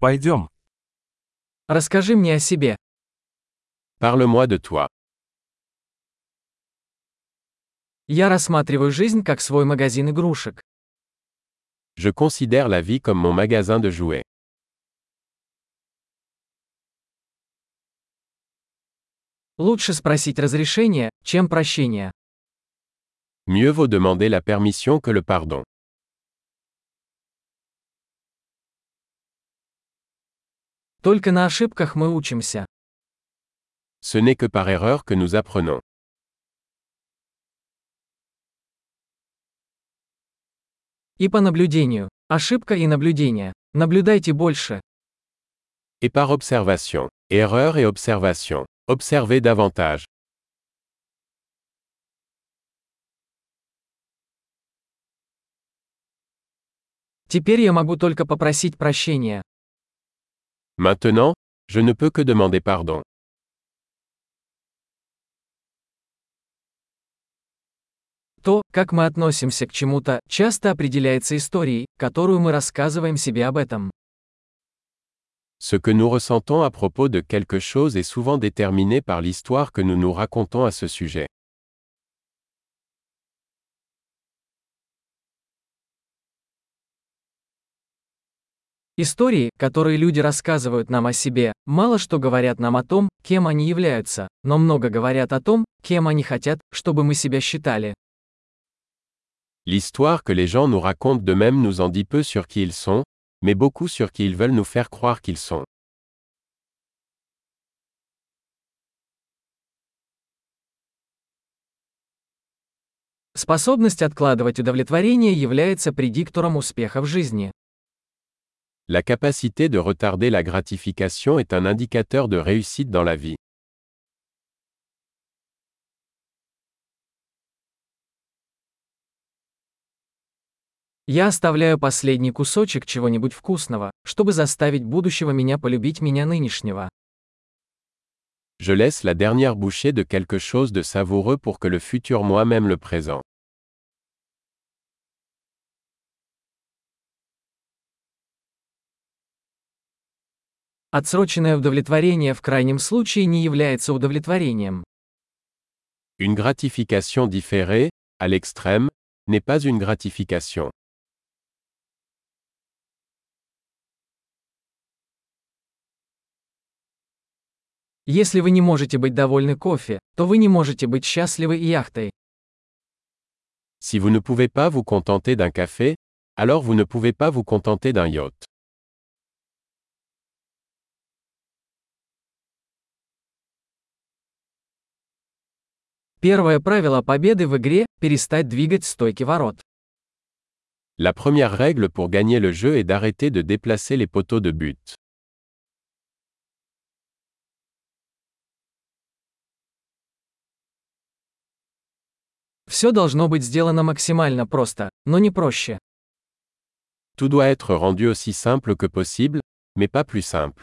Пойдем. Расскажи мне о себе. Parle-moi de toi. Я рассматриваю жизнь как свой магазин игрушек. Je considère la vie comme mon magasin de jouets. Лучше спросить разрешение, чем прощение. Mieux vaut demander la permission que le pardon. Только на ошибках мы учимся. Ce n'est que par erreur que nous apprenons. И по наблюдению. Ошибка и наблюдение. Наблюдайте больше. Et par observation. Erreur et observation. Observez davantage. Теперь я могу только попросить прощения. Maintenant, je ne peux que demander pardon. То, как мы относимся к чему-то, часто определяется историей, которую мы рассказываем себе об этом. Ce que nous ressentons à propos de quelque chose est souvent déterminé par l'histoire que nous nous racontons à ce sujet. Истории, которые люди рассказывают нам о себе, мало что говорят нам о том, кем они являются, но много говорят о том, кем они хотят, чтобы мы себя считали. L'histoire que les gens nous racontent d'eux-mêmes nous en dit peu sur qui ils sont, mais beaucoup sur qui ils veulent nous faire croire qu'ils sont. Способность откладывать удовлетворение является предиктором успеха в жизни. La capacité de retarder la gratification est un indicateur de réussite dans la vie. Я оставляю последний кусочек чего-нибудь вкусного, чтобы заставить будущего меня полюбить меня нынешнего. Je laisse la dernière bouchée de quelque chose de savoureux pour que le futur moi-même le présent. Отсроченное удовлетворение в крайнем случае не является удовлетворением. Une gratification différée, à l'extrême, n'est pas une gratification. Если вы не можете быть довольны кофе, то вы не можете быть счастливы и яхтой. Si vous ne pouvez pas vous contenter d'un café, alors vous ne pouvez pas vous contenter d'un yacht. Первое правило победы в игре – перестать двигать стойки ворот. La première règle pour gagner le jeu est d'arrêter de déplacer les poteaux de but. Все должно быть сделано максимально просто, но не проще. Tout doit être rendu aussi simple que possible, mais pas plus simple.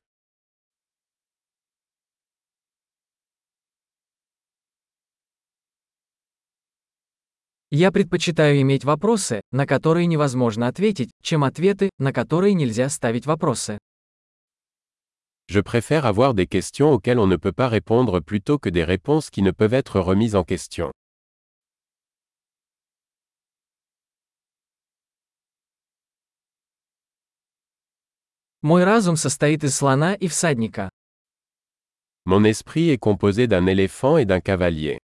Я предпочитаю иметь вопросы, на которые невозможно ответить, чем ответы, на которые нельзя ставить вопросы. Je préfère avoir des questions auxquelles on ne peut pas répondre plutôt que des réponses qui ne peuvent être remises en question. Мой разум состоит из слона и всадника. Mon esprit est composé d'un éléphant et d'un cavalier.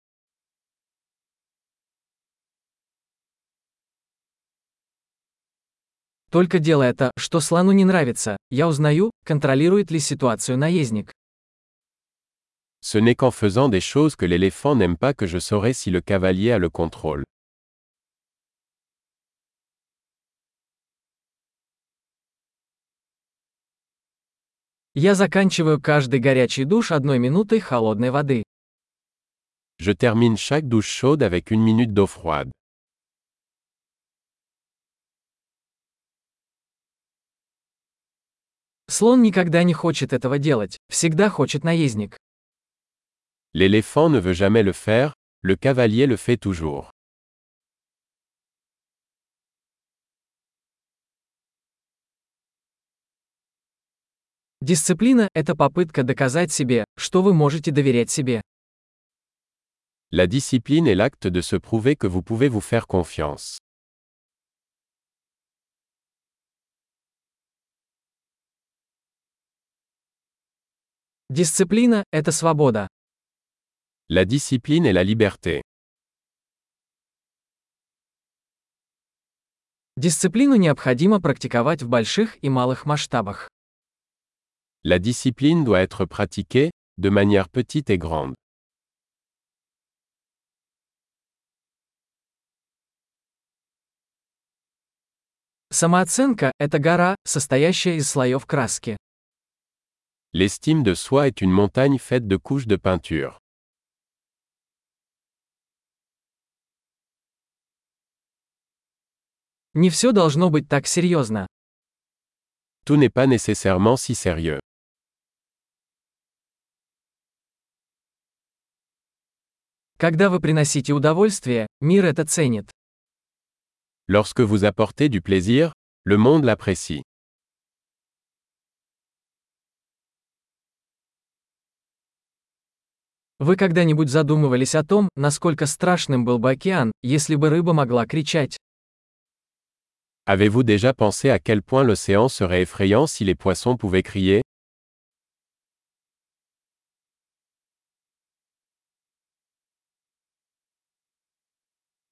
Только делая то, что слону не нравится, я узнаю, контролирует ли ситуацию наездник. Ce n'est qu'en faisant des choses que l'éléphant n'aime pas que je saurai si le cavalier a le contrôle. Я заканчиваю каждый горячий душ одной минутой холодной воды. Je termine chaque douche chaude avec une minute d'eau froide. Слон никогда не хочет этого делать, всегда хочет наездник. L'éléphant ne veut jamais le faire, le cavalier le fait toujours. Дисциплина – это попытка доказать себе, что вы можете доверять себе. La discipline est l'acte de se prouver que vous pouvez vous faire confiance. Дисциплина – это свобода. La discipline est la liberté. Дисциплину необходимо практиковать в больших и малых масштабах. La discipline doit être pratiquée, de manière petite et grande. Самооценка – это гора, состоящая из слоев краски. L'estime de soi est une montagne faite de couches de peinture. Не все должно быть так серьезно. Tout n'est pas nécessairement si sérieux. Когда вы приносите удовольствие, мир это ценит. Lorsque vous apportez du plaisir, le monde l'apprécie. Вы когда-нибудь задумывались о том, насколько страшным был бы океан, если бы рыба могла кричать? Avez-vous déjà pensé à quel point l'océan serait effrayant si les poissons pouvaient crier